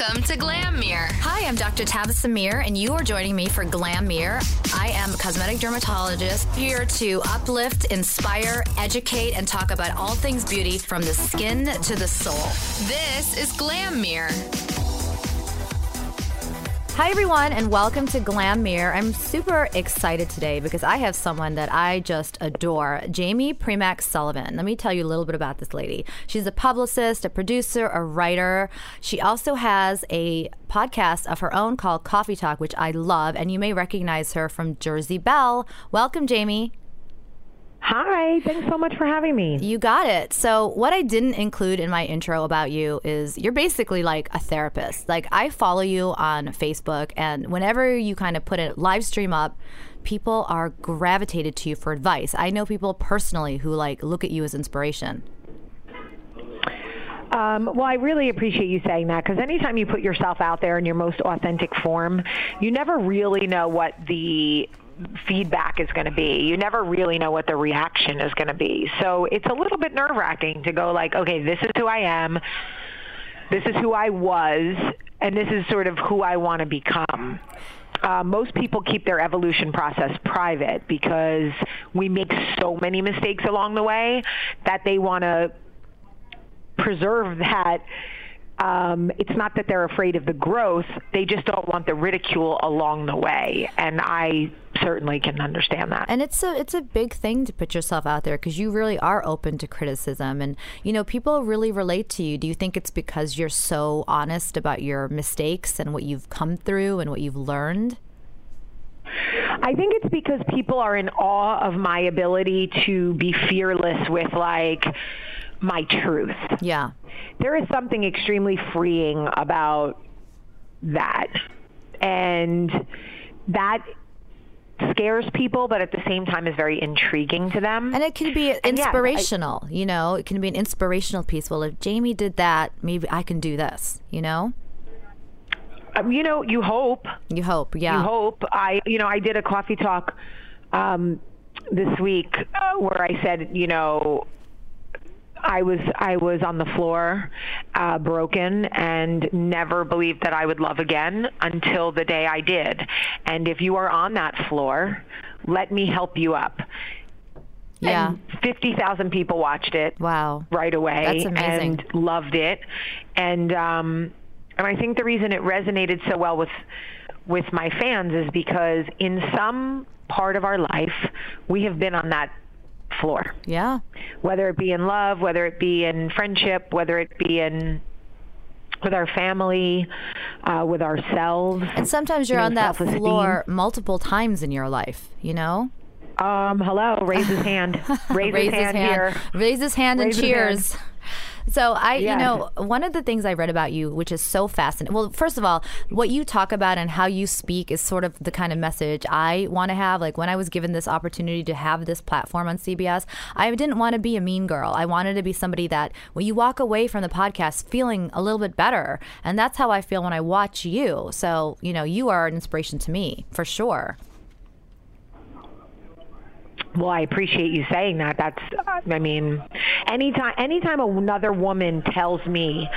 Welcome to Glam Mirror. Hi, I'm Dr. Tabitha Mir, and you are joining me for Glam Mirror. I am a cosmetic dermatologist here to uplift, inspire, educate, and talk about all things beauty from the skin to the soul. This is Glam Mirror. Hi, everyone, and welcome to Glam Mirror. I'm super excited today because I have someone that I just adore, Jaime Primak Sullivan. Let me tell you a little bit about this lady. She's a publicist, a producer, a writer. She also has a podcast of her own called Cawfee Tawk, which I love, and you may recognize her from Jersey Belle. Welcome, Jamie. Hi, thanks so much for having me. You got it. So, what I didn't include in my intro about you is you're basically like a therapist. Like, I follow you on Facebook, and whenever you kind of put a live stream up, people are gravitated to you for advice. I know people personally who like look at you as inspiration. Um, well, I really appreciate you saying that because anytime you put yourself out there in your most authentic form, you never really know what the feedback is going to be. You never really know what the reaction is going to be. So it's a little bit nerve wracking to go like, okay, this is who I am. This is who I was, and this is sort of who I want to become. Uh, most people keep their evolution process private because we make so many mistakes along the way that they want to preserve that um, it's not that they're afraid of the growth; they just don't want the ridicule along the way. And I certainly can understand that. And it's a it's a big thing to put yourself out there because you really are open to criticism, and you know people really relate to you. Do you think it's because you're so honest about your mistakes and what you've come through and what you've learned? I think it's because people are in awe of my ability to be fearless with like my truth. Yeah. There is something extremely freeing about that. And that scares people, but at the same time is very intriguing to them. And it can be inspirational, yes, I, you know, it can be an inspirational piece. Well, if Jaime did that, maybe I can do this, you know? Um, you know, you hope. You hope, yeah. You hope. I, you know, I did a coffee talk um, this week uh, where I said, you know, I was I was on the floor, uh, broken, and never believed that I would love again until the day I did. And if you are on that floor, let me help you up. Yeah. And 50,000 people watched it. Wow. Right away. And loved it. And um, and I think the reason it resonated so well with with my fans is because in some part of our life we have been on that floor. Yeah. Whether it be in love, whether it be in friendship, whether it be in with our family, uh, with ourselves. And sometimes you're you know, on that floor multiple times in your life, you know? Um, hello, raise his hand. Raise, raise his, hand, his hand here. Raise his hand raise and cheers. Hand. So I, yeah. you know, one of the things I read about you, which is so fascinating. Well, first of all, what you talk about and how you speak is sort of the kind of message I want to have. Like when I was given this opportunity to have this platform on CBS, I didn't want to be a mean girl. I wanted to be somebody that when you walk away from the podcast feeling a little bit better, and that's how I feel when I watch you. So you know, you are an inspiration to me for sure. Well, I appreciate you saying that. That's, I mean, anytime anytime another woman tells me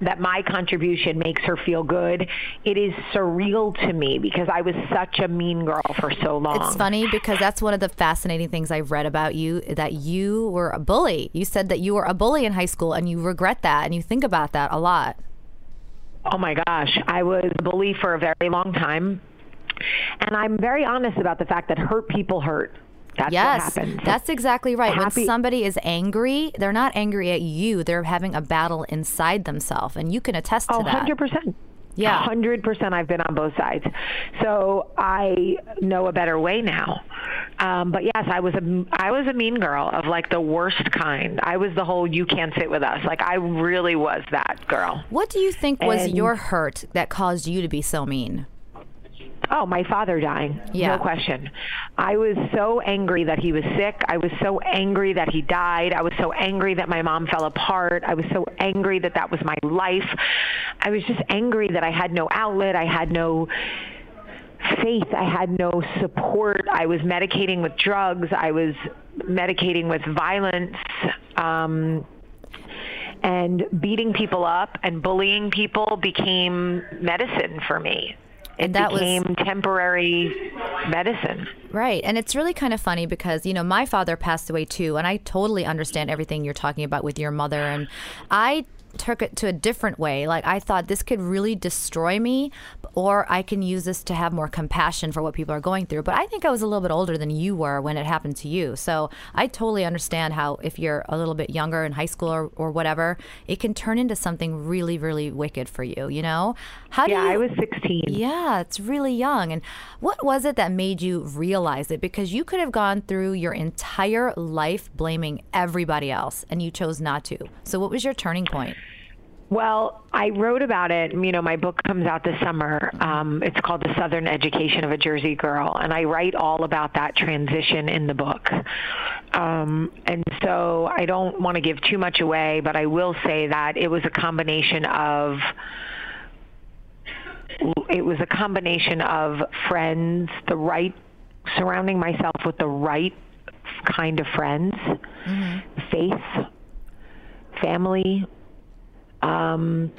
that my contribution makes her feel good, it is surreal to me because I was such a mean girl for so long. It's funny because that's one of the fascinating things I've read about you that you were a bully. You said that you were a bully in high school and you regret that and you think about that a lot. Oh my gosh, I was a bully for a very long time. And I'm very honest about the fact that hurt people hurt. That's yes, that's exactly right. Happy. when somebody is angry, they're not angry at you. They're having a battle inside themselves, and you can attest to oh, that. 100%. Yeah. 100% I've been on both sides. So I know a better way now. Um, but yes, I was a I was a mean girl of like the worst kind. I was the whole you can't sit with us. Like I really was that girl. What do you think was And- your hurt that caused you to be so mean? Oh, my father dying. Yeah. No question. I was so angry that he was sick. I was so angry that he died. I was so angry that my mom fell apart. I was so angry that that was my life. I was just angry that I had no outlet. I had no faith. I had no support. I was medicating with drugs. I was medicating with violence. Um, and beating people up and bullying people became medicine for me. It And that was- became temporary medicine. Right. And it's really kind of funny because, you know, my father passed away too. And I totally understand everything you're talking about with your mother. And I took it to a different way. Like, I thought this could really destroy me, or I can use this to have more compassion for what people are going through. But I think I was a little bit older than you were when it happened to you. So I totally understand how, if you're a little bit younger in high school or, or whatever, it can turn into something really, really wicked for you, you know? How do Yeah, you, I was 16. yeah, it's really young. And what was it that made you realize it? Because you could have gone through your entire life blaming everybody else and you chose not to. So, what was your turning point? Well, I wrote about it. You know, my book comes out this summer. Um, it's called The Southern Education of a Jersey Girl, and I write all about that transition in the book. Um, and so I don't want to give too much away, but I will say that it was a combination of it was a combination of friends, the right surrounding myself with the right kind of friends, faith, family, um,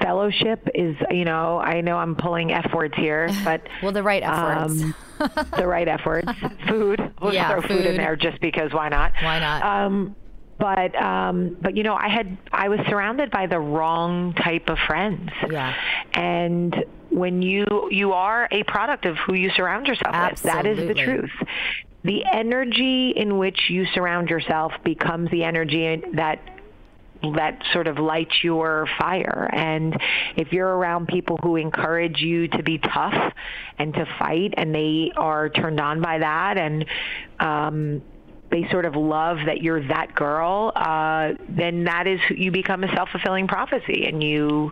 fellowship is you know I know I'm pulling F words here, but Well, the right F words. um, the right F words. Food. We'll Yeah, throw food. in there just because why not? Why not? Um, but um, but you know I had I was surrounded by the wrong type of friends. Yeah. And when you you are a product of who you surround yourself with, that is the truth. The energy in which you surround yourself becomes the energy that that sort of lights your fire. And if you're around people who encourage you to be tough and to fight, and they are turned on by that, and um, they sort of love that you're that girl, uh, then that is you become a self-fulfilling prophecy, and you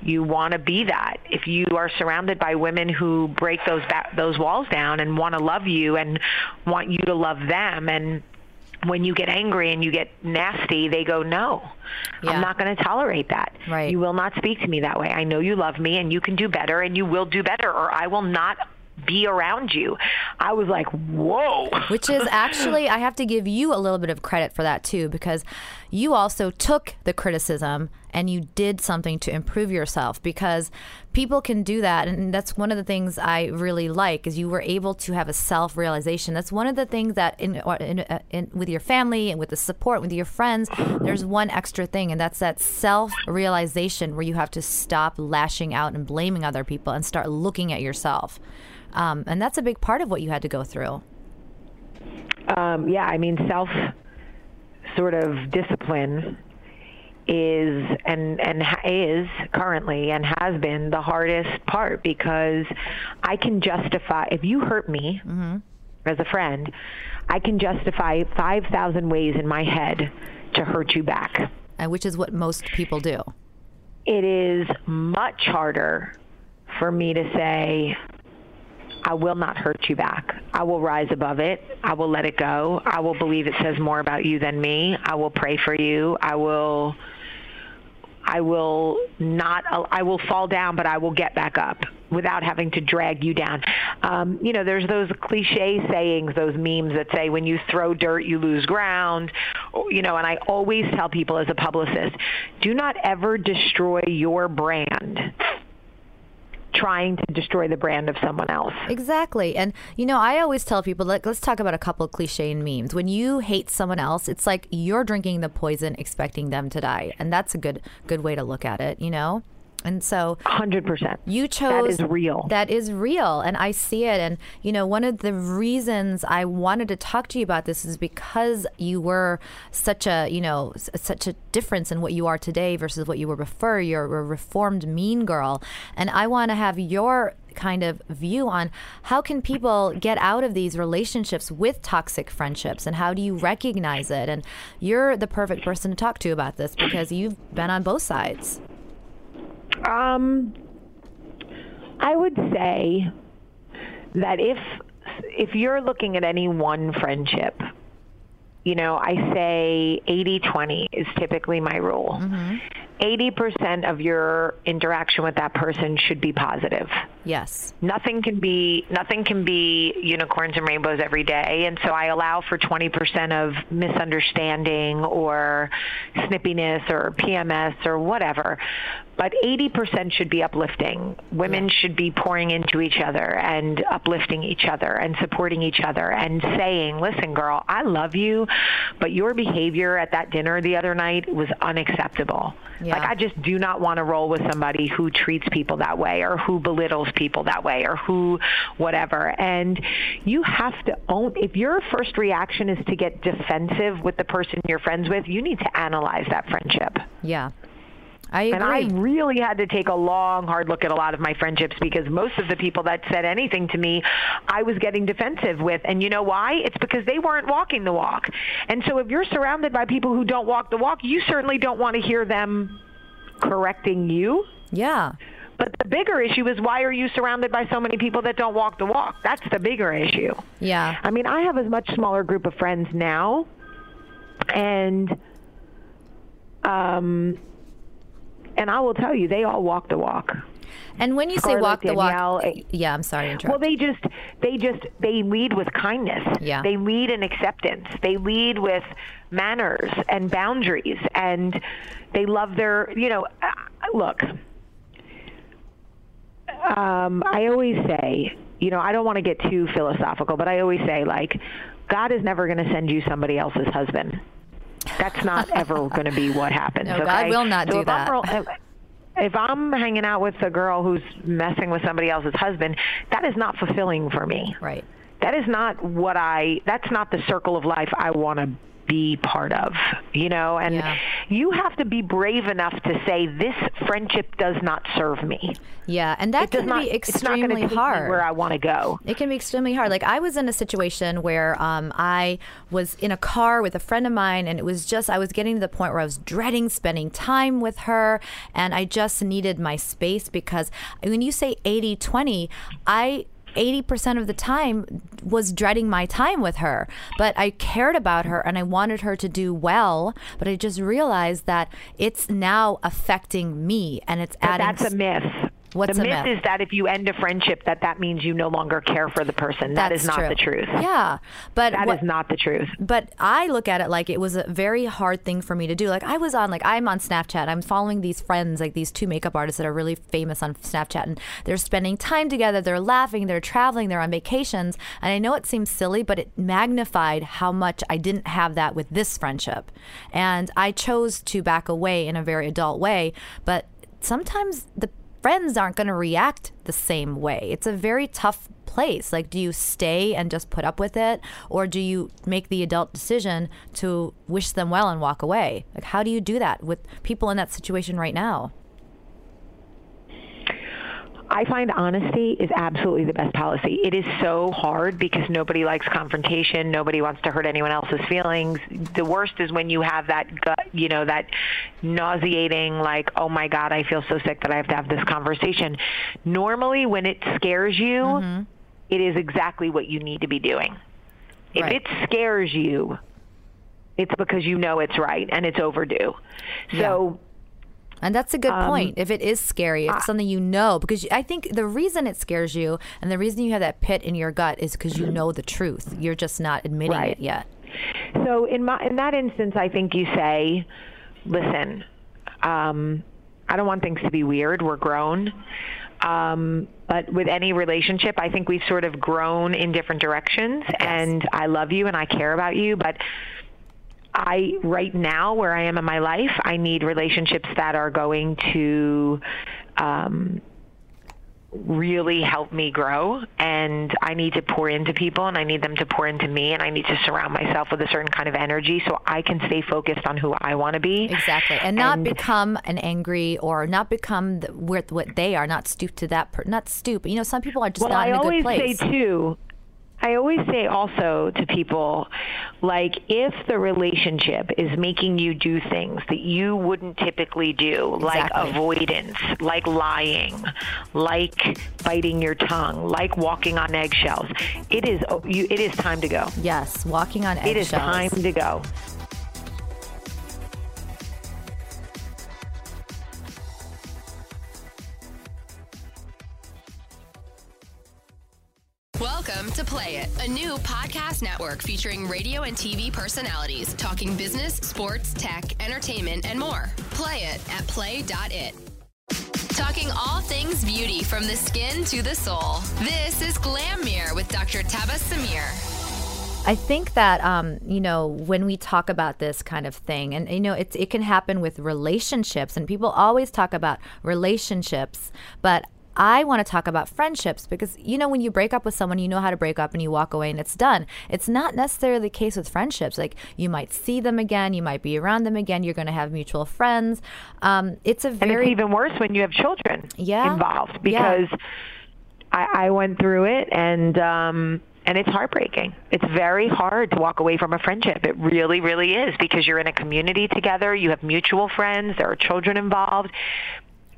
you want to be that. If you are surrounded by women who break those ba- those walls down and want to love you and want you to love them, and when you get angry and you get nasty, they go, No, Yeah. I'm not going to tolerate that. Right. You will not speak to me that way. I know you love me and you can do better and you will do better, or I will not be around you. I was like, Whoa. Which is actually, I have to give you a little bit of credit for that too, because you also took the criticism and you did something to improve yourself because people can do that. And that's one of the things i really like is you were able to have a self-realization. That's one of the things that in, in, uh, in with your family and with the support with your friends there's one extra thing and that's that self-realization where you have to stop lashing out and blaming other people and start looking at yourself. Um, and that's a big part of what you had to go through. Um, yeah, I mean, self sort of discipline is and and is currently and has been the hardest part because I can justify if you hurt me as a friend, I can justify five thousand ways in my head to hurt you back. uh, which is what most people do. It is much harder for me to say, I will not hurt you back. I will rise above it. I will let it go. I will believe it says more about you than me. I will pray for you. I will I will not I will fall down but I will get back up without having to drag you down. Um, you know, there's those cliche sayings, those memes that say when you throw dirt you lose ground. You know, and I always tell people as a publicist, do not ever destroy your brand trying to destroy the brand of someone else. Exactly. And, you know, I always tell people, like, let's talk about a couple of cliche memes. When you hate someone else, it's like you're drinking the poison expecting them to die. And that's a good, good way to look at it, you know? And so 100%. you chose That is real. That is real. And I see it. And, you know, one of the reasons I wanted to talk to you about this is because you were such a, you know, such a difference in what you are today versus what you were before. You're a reformed mean girl. And I want to have your kind of view on how can people get out of these relationships with toxic friendships and how do you recognize it and you're the perfect person to talk to about this because you've been on both sides Um, I would say that if if you're looking at any one friendship, you know, I say 80-20 is typically my rule. 80% of your interaction with that person should be positive. Yes Nothing can be nothing can be unicorns and rainbows every day, and so I allow for 20% of misunderstanding or snippiness or PMS or whatever. But 80% should be uplifting. Women should be pouring into each other and uplifting each other and supporting each other and saying, "Listen, girl, I love you, but your behavior at that dinner the other night was unacceptable." Yeah. Like I just do not want to roll with somebody who treats people that way or who belittles people that way or who whatever. And you have to own if your first reaction is to get defensive with the person you're friends with, you need to analyze that friendship. Yeah. I agree. And I really had to take a long, hard look at a lot of my friendships because most of the people that said anything to me, I was getting defensive with. And you know why? It's because they weren't walking the walk. And so if you're surrounded by people who don't walk the walk, you certainly don't want to hear them correcting you. yeah. But the bigger issue is why are you surrounded by so many people that don't walk the walk? That's the bigger issue. Yeah. I mean, I have a much smaller group of friends now, and um, and I will tell you, they all walk the walk. And when you say walk the Danielle, walk, yeah, I'm sorry. Well, they just they just they lead with kindness. Yeah. They lead in acceptance. They lead with manners and boundaries, and they love their. You know, uh, look. Um, I always say, you know, I don't want to get too philosophical, but I always say, like, God is never going to send you somebody else's husband. That's not ever going to be what happens. No, God will not So do I'm that. if- if I'm hanging out with a girl who's messing with somebody else's husband, that is not fulfilling for me. right. That is not what I. That's not the circle of life I want to be part of. You know, and Yeah. you have to be brave enough to say this friendship does not serve me. Yeah, and that It does can not. be it's not going extremely hard. where I want to go. It can be extremely hard. Like I was in a situation where um, I was in a car with a friend of mine, and it was just I was getting to the point where I was dreading spending time with her, and I just needed my space because when you say 80-20, I 80% of the time was dreading my time with her. But I cared about her and I wanted her to do well. But I just realized that it's now affecting me and it's But adding. that's a myth. What's the myth, is that if you end a friendship, that that means you no longer care for the person. That That's is not true. the truth. Yeah. But That is what- not the truth. but I look at it like it was a very hard thing for me to do. Like I was on like I'm on Snapchat. I'm following these friends, like these two makeup artists that are really famous on Snapchat and they're spending time together, they're laughing, they're traveling, they're on vacations. And I know it seems silly, but it magnified how much I didn't have that with this friendship. And I chose to back away in a very adult way, but sometimes the friends aren't going to react the same way. It's a very tough place. Like, do you stay and just put up with it, or do you make the adult decision to wish them well and walk away? Like, how do you do that with people in that situation right now? I find honesty is absolutely the best policy. It is so hard because nobody likes confrontation. Nobody wants to hurt anyone else's feelings. The worst is when you have that gut, you know, that nauseating, like, oh my God, I feel so sick that I have to have this conversation. Normally, when it scares you, mm-hmm. it is exactly what you need to be doing. If Right. it scares you, it's because you know it's right and it's overdue. So, And that's a good point. If it is scary, if it's something you know, because I think the reason it scares you and the reason you have that pit in your gut is because you know the truth. You're just not admitting Right. it yet. So in my in that instance, I think you say, "Listen, um, I don't want things to be weird. We're grown." Um, but with any relationship, I think we've sort of grown in different directions, and I love you and I care about you, but I right now where I am in my life, I need relationships that are going to um, really help me grow and I need to pour into people and I need them to pour into me and I need to surround myself with a certain kind of energy so I can stay focused on who I want to be. Exactly. And not become an angry or not become the, what, what they are, not stoop to that, per, not stoop. You know, some people are just well, not I in a good place. I always say too, I always say also to people, like, if the relationship is making you do things that you wouldn't typically do, like avoidance, like lying, like biting your tongue, like walking on eggshells, it is you, it is time to go. yes, walking on eggshells. It is time to go. Welcome to Play It, a new podcast network featuring radio and TV personalities talking business, sports, tech, entertainment, and more. Play it at play.it. Talking all things beauty from the skin to the soul. This is Glam Mirror with Dr. Tabitha Mir. I think that um, you know when we talk about this kind of thing, and you know it's it can happen with relationships, and people always talk about relationships, but I want to talk about friendships because you know when you break up with someone, you know how to break up and you walk away and it's done. It's not necessarily the case with friendships. Like you might see them again, you might be around them again, you're going to have mutual friends. Um, it's a very And it's even worse when you have children Yeah. involved Yeah. because I, I went through it and um and it's heartbreaking. It's very hard to walk away from a friendship. It really, really is because you're in a community together, you have mutual friends, there are children involved.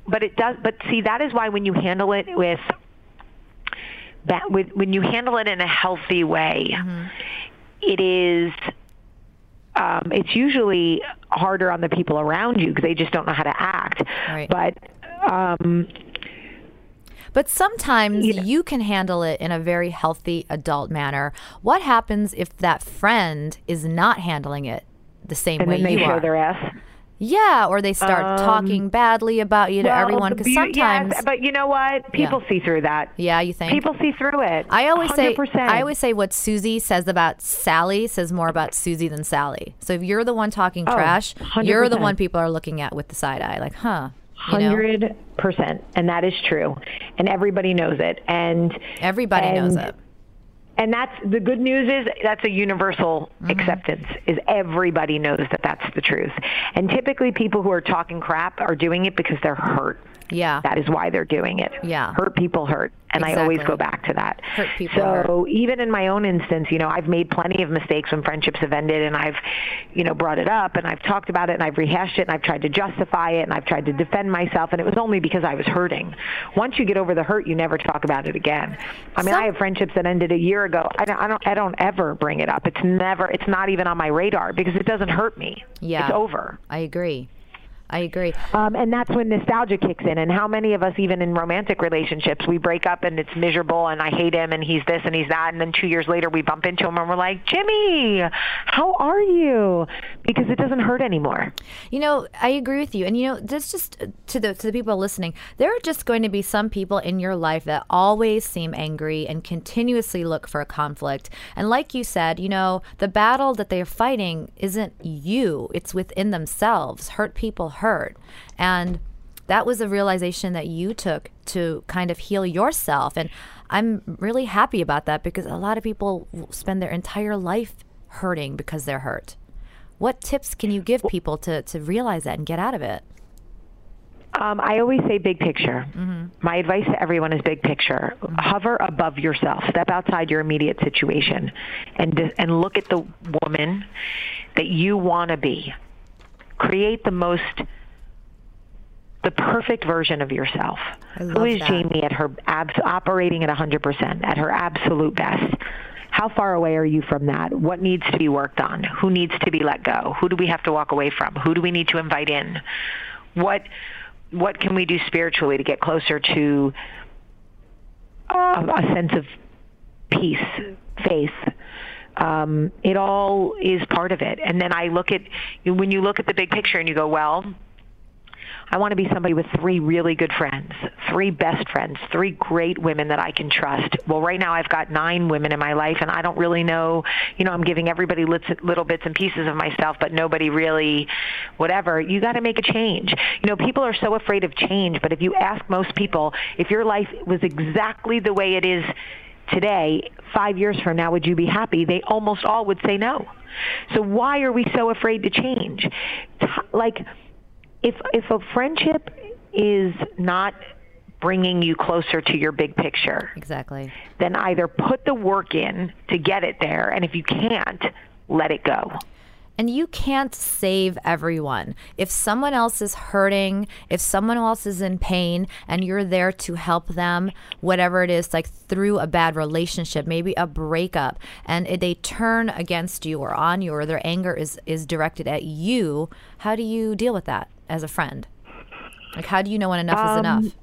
But it does but see that is why when you handle it with that with when you handle it in a healthy way, it is um, it's usually harder on the people around you because they just don't know how to act. Right. But um, But sometimes You know- you can handle it in a very healthy adult manner. What happens if that friend is not handling it the same and way then they you show are? their ass. Yeah, or they start um, talking badly about you to Well, everyone because sometimes yes, but you know what? People see through that. yeah, you think People see through it. I always 100%. say I always say what Susie says about Sally says more about Susie than Sally. So if you're the one talking Oh, trash, you're the one people are looking at with the side eye, like, huh? Hundred percent, and that is true, and everybody knows it, and Everybody knows it. And that's the good news is that's a universal Mm-hmm. acceptance. Is everybody knows that that's the truth, and typically people who are talking crap are doing it because they're hurt. Yeah. that is why they're doing it. Yeah. hurt people hurt, and I always go back to that. Hurt people So even in my own instance, you know, I've made plenty of mistakes when friendships have ended, and I've, you know, brought it up and I've talked about it and I've rehashed it and I've tried to justify it and I've tried to defend myself, and it was only because I was hurting. Once you get over the hurt, you never talk about it again. I mean, Some- I have friendships that ended a year ago. I don't, I don't, I don't ever bring it up. It's never, it's not even on my radar because it doesn't hurt me. Yeah. it's over. I agree. I agree. Um, and that's when nostalgia kicks in. And how many of us, even in romantic relationships, we break up and it's miserable and I hate him and he's this and he's that. And then two years later, we bump into him and we're like, Jimmy, how are you? Because it doesn't hurt anymore. You know, I agree with you. And you know, this just uh, to the to the people listening, there are just going to be some people in your life that always seem angry and continuously look for a conflict. And like you said, you know, the battle that they're fighting isn't you, it's within themselves. Hurt people hurt. And that was a realization that you took to kind of heal yourself and I'm really happy about that because a lot of people spend their entire life hurting because they're hurt. What tips can you give people to, to realize that and get out of it? Um, I always say big picture. My advice to everyone is big picture. Hover above yourself. Step outside your immediate situation, and and look at the woman that you want to be. Create the most, the perfect version of yourself. Who is that. Jaime at her abs- operating at 100%, at her absolute best? How far away are you from that? What needs to be worked on? Who needs to be let go? Who do we have to walk away from? Who do we need to invite in? What what can we do spiritually to get closer to a, a sense of peace, faith? Um, it all is part of it. And then I look at when you look at the big picture and you go, well, I want to be somebody with three really good friends, three best friends, three great women that I can trust. Well, right now I've got nine women in my life, and I don't really know. You know, I'm giving everybody little bits and pieces of myself, but nobody really, whatever. You got to make a change. You know, people are so afraid of change, but if you ask most people, if your life was exactly the way it is today, five years from now, would you be happy? They almost all would say no. So why are we so afraid to change? Like, if if a friendship is not bringing you closer to your big picture, exactly, then either put the work in to get it there, and if you can't, let it go. And you can't save everyone. If someone else is hurting, if someone else is in pain, and you're there to help them, whatever it is, like through a bad relationship, maybe a breakup, and they turn against you or on you, or their anger is, is directed at you, how do you deal with that as a friend? Like, how do you know when enough um, is enough?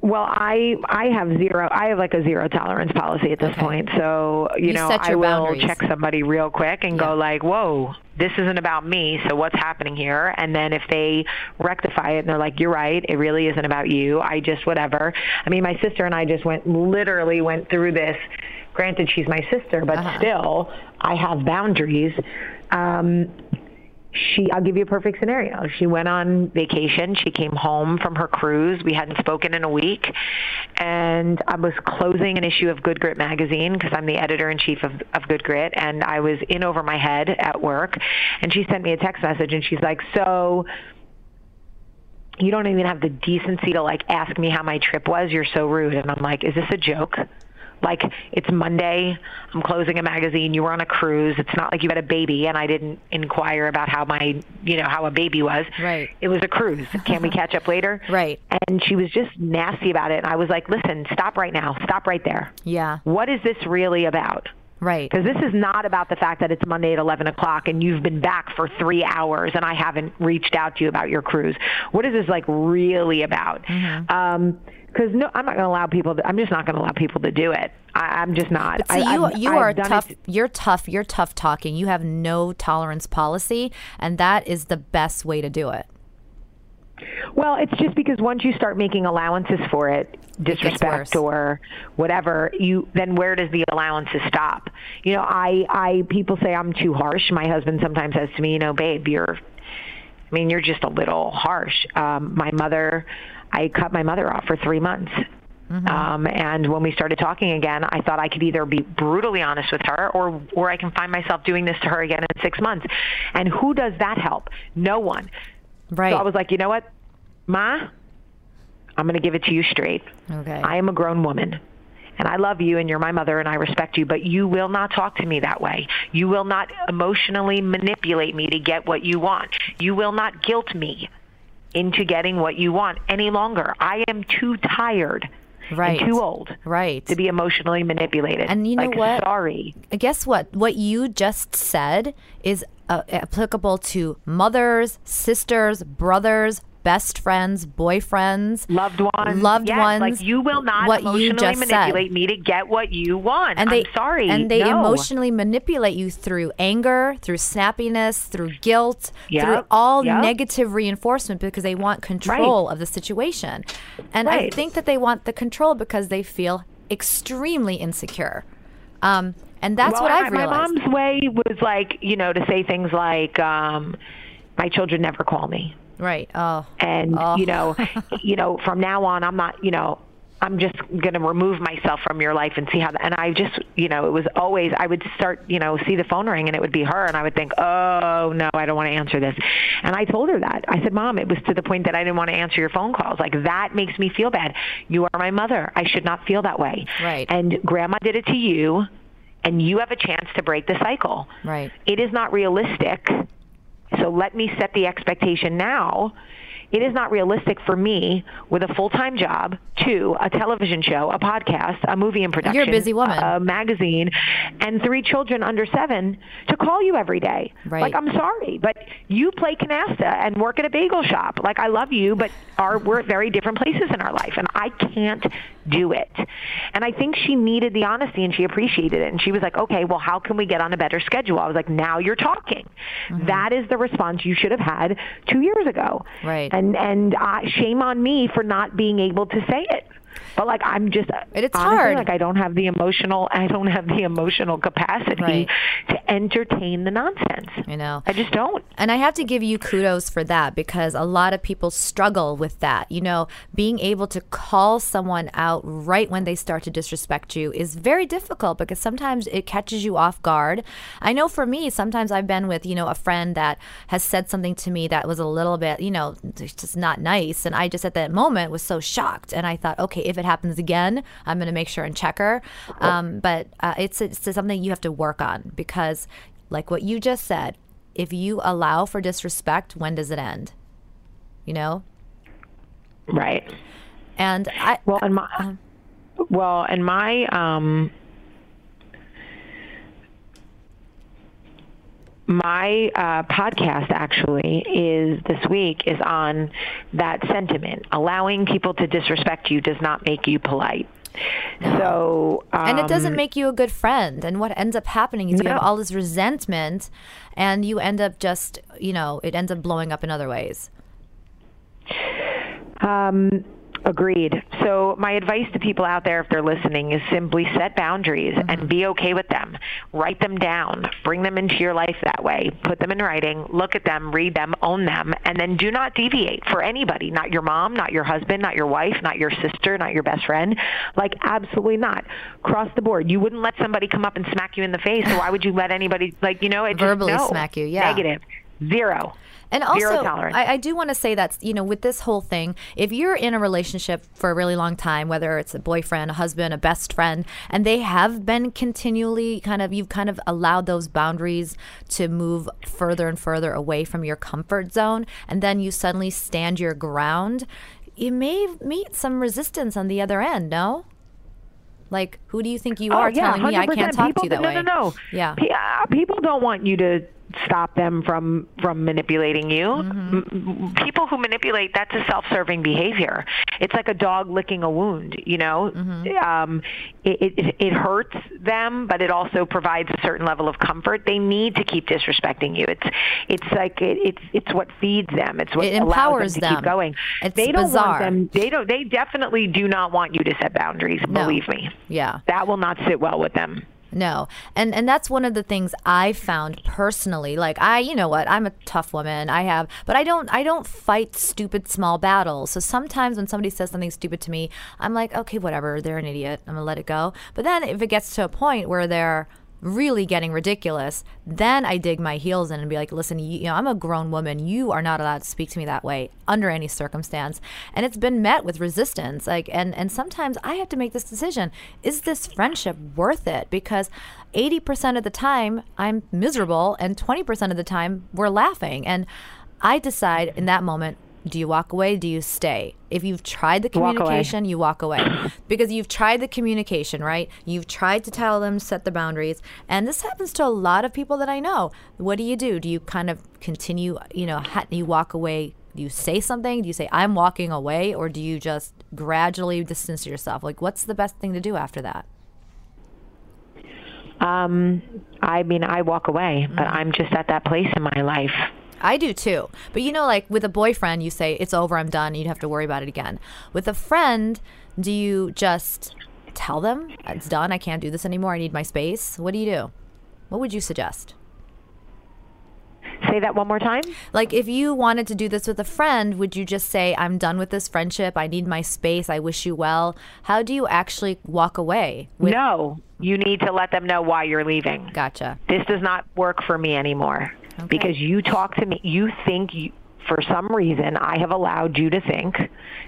Well, I I have zero. I have like a zero tolerance policy at this okay. point. So you, you know, I will boundaries. check somebody real quick and yeah. go like, "Whoa, this isn't about me. So what's happening here?" And then if they rectify it and they're like, "You're right. It really isn't about you. I just whatever." I mean, my sister and I just went literally went through this. Granted, she's my sister, but uh-huh. still, I have boundaries. Um, she I'll give you a perfect scenario. She went on vacation. She came home from her cruise. We hadn't spoken in a week. And I was closing an issue of Good Grit magazine because I'm the editor in chief of, of Good Grit and I was in over my head at work and she sent me a text message and she's like, "So you don't even have the decency to like ask me how my trip was. You're so rude." And I'm like, "Is this a joke?" Like it's Monday, I'm closing a magazine, you were on a cruise. It's not like you had a baby and I didn't inquire about how my, you know, how a baby was. Right. It was a cruise. Can we catch up later? Right. And she was just nasty about it. And I was like, listen, stop right now. Stop right there. Yeah. What is this really about? Right. Because this is not about the fact that it's Monday at 11 o'clock and you've been back for three hours and I haven't reached out to you about your cruise. What is this like really about? Mm-hmm. Um, because no, I'm not going to allow people. To, I'm just not going to allow people to do it. I, am just not. But see, I, you I've, you I've are tough. It. You're tough. You're tough talking. You have no tolerance policy, and that is the best way to do it. Well, it's just because once you start making allowances for it, disrespect it or whatever, you then where does the allowances stop? You know, I I people say I'm too harsh. My husband sometimes says to me, you know, babe, you're I mean, you're just a little harsh. Um, my mother, I cut my mother off for three months. Mm-hmm. Um, and when we started talking again, I thought I could either be brutally honest with her or, or I can find myself doing this to her again in six months. And who does that help? No one. Right. So I was like, you know what, Ma, I'm going to give it to you straight. Okay. I am a grown woman and I love you and you're my mother and I respect you, but you will not talk to me that way. You will not emotionally manipulate me to get what you want. You will not guilt me into getting what you want any longer. I am too tired. Right. too old. Right. To be emotionally manipulated. And you know like, what? Sorry. Guess what? What you just said is uh, applicable to mothers, sisters, brothers, best friends, boyfriends, loved ones, loved yes, ones. Like you will not what emotionally you just manipulate said. me to get what you want. And they, I'm sorry, and they no. emotionally manipulate you through anger, through snappiness, through guilt, yep. through all yep. negative reinforcement because they want control right. of the situation. And right. I think that they want the control because they feel extremely insecure. Um, and that's well, what I've my, realized. My mom's way was like, you know, to say things like, um, "My children never call me." Right. Oh. And oh. you know, you know, from now on, I'm not, you know, I'm just going to remove myself from your life and see how. That and I just, you know, it was always I would start, you know, see the phone ring and it would be her, and I would think, oh no, I don't want to answer this. And I told her that. I said, Mom, it was to the point that I didn't want to answer your phone calls. Like that makes me feel bad. You are my mother. I should not feel that way. Right. And Grandma did it to you, and you have a chance to break the cycle. Right. It is not realistic so let me set the expectation now. It is not realistic for me with a full-time job, to a television show, a podcast, a movie in production, You're a busy woman, a magazine, and three children under seven to call you every day. Right. Like I'm sorry, but you play canasta and work at a bagel shop. Like I love you, but our, we're at very different places in our life, and I can't do it. And I think she needed the honesty and she appreciated it. And she was like, okay, well, how can we get on a better schedule? I was like, now you're talking. Mm-hmm. That is the response you should have had two years ago. Right. And and uh, shame on me for not being able to say it. But like I'm just it's honestly, hard. Like I don't have the emotional I don't have the emotional capacity Right. to entertain the nonsense. I know. I just don't. And I have to give you kudos for that because a lot of people struggle with that. You know, being able to call someone out right when they start to disrespect you is very difficult because sometimes it catches you off guard. I know for me, sometimes I've been with, you know, a friend that has said something to me that was a little bit, you know, just not nice. And I just at that moment was so shocked. And I thought, okay, if it happens again, I'm going to make sure and check her. Um, but uh, it's, it's something you have to work on because, like what you just said, if you allow for disrespect, when does it end? You know? Right. And I Well, and my well, and my um my uh, podcast actually is this week is on that sentiment. Allowing people to disrespect you does not make you polite. So um, and it doesn't make you a good friend. And what ends up happening is you have all this resentment and you end up just, you know, it ends up blowing up in other ways. Um, agreed. So my advice to people out there, if they're listening, is simply set boundaries mm-hmm. and be okay with them. Write them down. Bring them into your life that way. Put them in writing. Look at them. Read them. Own them. And then do not deviate for anybody. Not your mom. Not your husband. Not your wife. Not your sister. Not your best friend. Like absolutely not. Cross the board. You wouldn't let somebody come up and smack you in the face. So why would you let anybody like you know it just- Verbally no. smack you, yeah. Negative. Zero. And also, tolerance. I, I do want to say that, you know, with this whole thing, if you're in a relationship for a really long time, whether it's a boyfriend, a husband, a best friend, and they have been continually kind of, you've kind of allowed those boundaries to move further and further away from your comfort zone, and then you suddenly stand your ground, you may meet some resistance on the other end, no? Like, who do you think you Oh, are yeah, telling me I can't talk people, to you that no, way? No, no, no. Yeah. Pe- uh, people don't want you to stop them from from manipulating you. Mm-hmm. People who manipulate that's a self-serving behavior. It's like a dog licking a wound. You know, Mm-hmm. um, it, it it hurts them, but it also provides a certain level of comfort. They need to keep disrespecting you. It's it's like it, it's it's what feeds them. It's what It allows empowers them to them. keep going. It's they don't bizarre. want them. They don't. They definitely do not want you to set boundaries. No. Believe me Yeah. that will not sit well with them. No. And and that's one of the things I found personally. Like I, you know what, I'm a tough woman. I have but I don't I don't fight stupid small battles. So sometimes when somebody says something stupid to me, I'm like, okay, whatever, they're an idiot. I'm gonna let it go. But then if it gets to a point where they're really getting ridiculous, then I dig my heels in and be like, listen, you, you know, I'm a grown woman. You are not allowed to speak to me that way under any circumstance. And it's been met with resistance. Like, and and sometimes I have to make this decision: is this friendship worth it? Because 80% of the time I'm miserable, and 20% of the time we're laughing. And I decide in that moment. Do you walk away? Do you stay? If you've tried the Walk communication, you walk away because you've tried the communication, right? You've tried to tell them set the boundaries, and this happens to a lot of people that I know. What do you do? Do you kind of continue? You know, ha- you walk away. Do you say something? Do you say I'm walking away, or do you just gradually distance yourself? Like, what's the best thing to do after that? Um, I mean, I walk away, but I'm just at that place in my life. I do too. But you know, like with a boyfriend, you say, it's over, I'm done, you don't have to worry about it again. With a friend, do you just tell them, it's done, I can't do this anymore, I need my space? What do you do? What would you suggest? Say that one more time. Like, if you wanted to do this with a friend, would you just say, I'm done with this friendship, I need my space, I wish you well? How do you actually walk away? With- no, you need to let them know why you're leaving. Gotcha. This does not work for me anymore because you talk to me. You think you, for some reason I have allowed you to think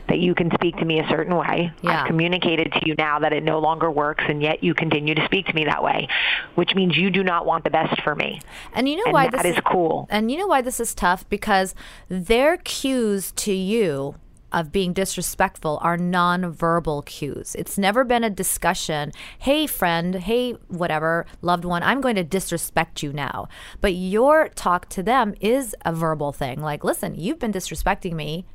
that you can speak to me a certain way. Yeah. I've communicated to you now that it no longer works, and yet you continue to speak to me that way, which means you do not want the best for me. And you know And why that this is cool. And you know why this is tough because their cues to you of being disrespectful are non-verbal cues. It's never been a discussion, "Hey friend, hey whatever, loved one, I'm going to disrespect you now." But your talk to them is a verbal thing. Like, "Listen, you've been disrespecting me.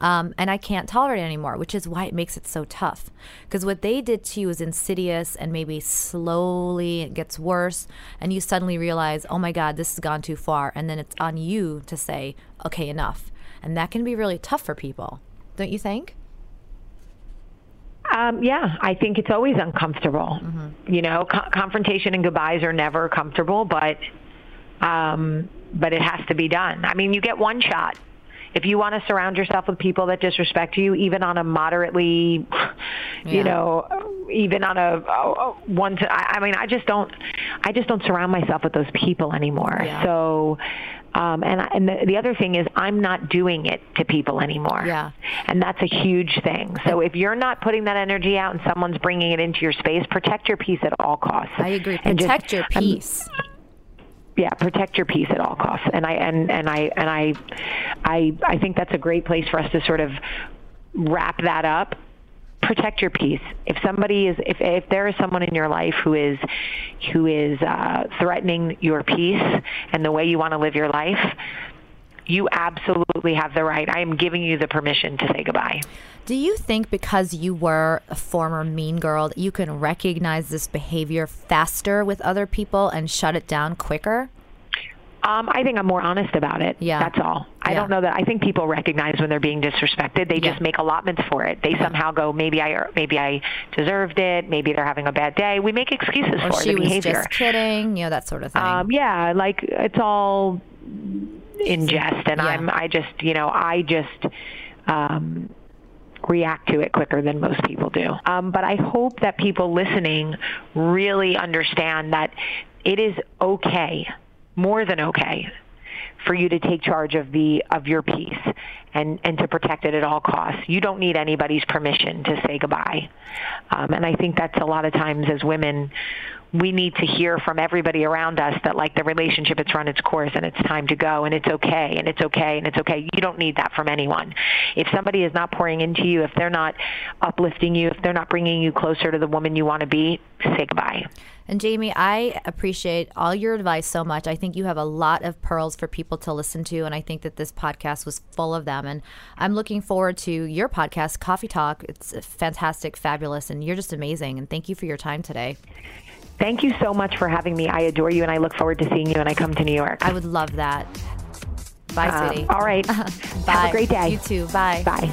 Um, and I can't tolerate it anymore, which is why it makes it so tough. Because what they did to you is insidious and maybe slowly it gets worse. And you suddenly realize, oh my God, this has gone too far. And then it's on you to say, okay, enough. And that can be really tough for people, don't you think? Um, yeah, I think it's always uncomfortable. Mm-hmm. You know, co- confrontation and goodbyes are never comfortable, but um, but it has to be done. I mean, you get one shot. If you want to surround yourself with people that disrespect you, even on a moderately, yeah. you know, even on a, a one, to, I, I mean, I just don't, I just don't surround myself with those people anymore. Yeah. So, um, and and the, the other thing is, I'm not doing it to people anymore. Yeah. And that's a huge thing. So if you're not putting that energy out and someone's bringing it into your space, protect your peace at all costs. I agree. Protect just, your peace. Um, yeah, protect your peace at all costs. And I and and I and I, I I think that's a great place for us to sort of wrap that up protect your peace. If somebody is, if, if there is someone in your life who is, who is uh, threatening your peace and the way you want to live your life, you absolutely have the right. I am giving you the permission to say goodbye. Do you think because you were a former mean girl, you can recognize this behavior faster with other people and shut it down quicker? Um, I think I'm more honest about it. Yeah. That's all. I yeah. don't know that. I think people recognize when they're being disrespected. They yeah. just make allotments for it. They yeah. somehow go, maybe I, maybe I deserved it. Maybe they're having a bad day. We make excuses or for the behavior. Was just kidding. You know that sort of thing. Um, yeah, like it's all in jest, and I'm. I just, you know, I just. Um, react to it quicker than most people do. Um, but I hope that people listening really understand that it is okay more than okay for you to take charge of the of your peace and and to protect it at all costs. You don't need anybody's permission to say goodbye, um, and I think that's a lot of times as women we need to hear from everybody around us that like the relationship it's run its course and it's time to go and it's okay and it's okay and it's okay. You don't need that from anyone. If somebody is not pouring into you, if they're not uplifting you, if they're not bringing you closer to the woman you want to be, say goodbye. And Jaime, I appreciate all your advice so much. I think you have a lot of pearls for people to listen to, and I think that this podcast was full of them. And I'm looking forward to your podcast, Cawfee Tawk. It's fantastic, fabulous, and you're just amazing. And thank you for your time today. Thank you so much for having me. I adore you, and I look forward to seeing you when I come to New York. I would love that. Bye, um, sweetie. All right. Bye. Have a great day. You too. Bye. Bye.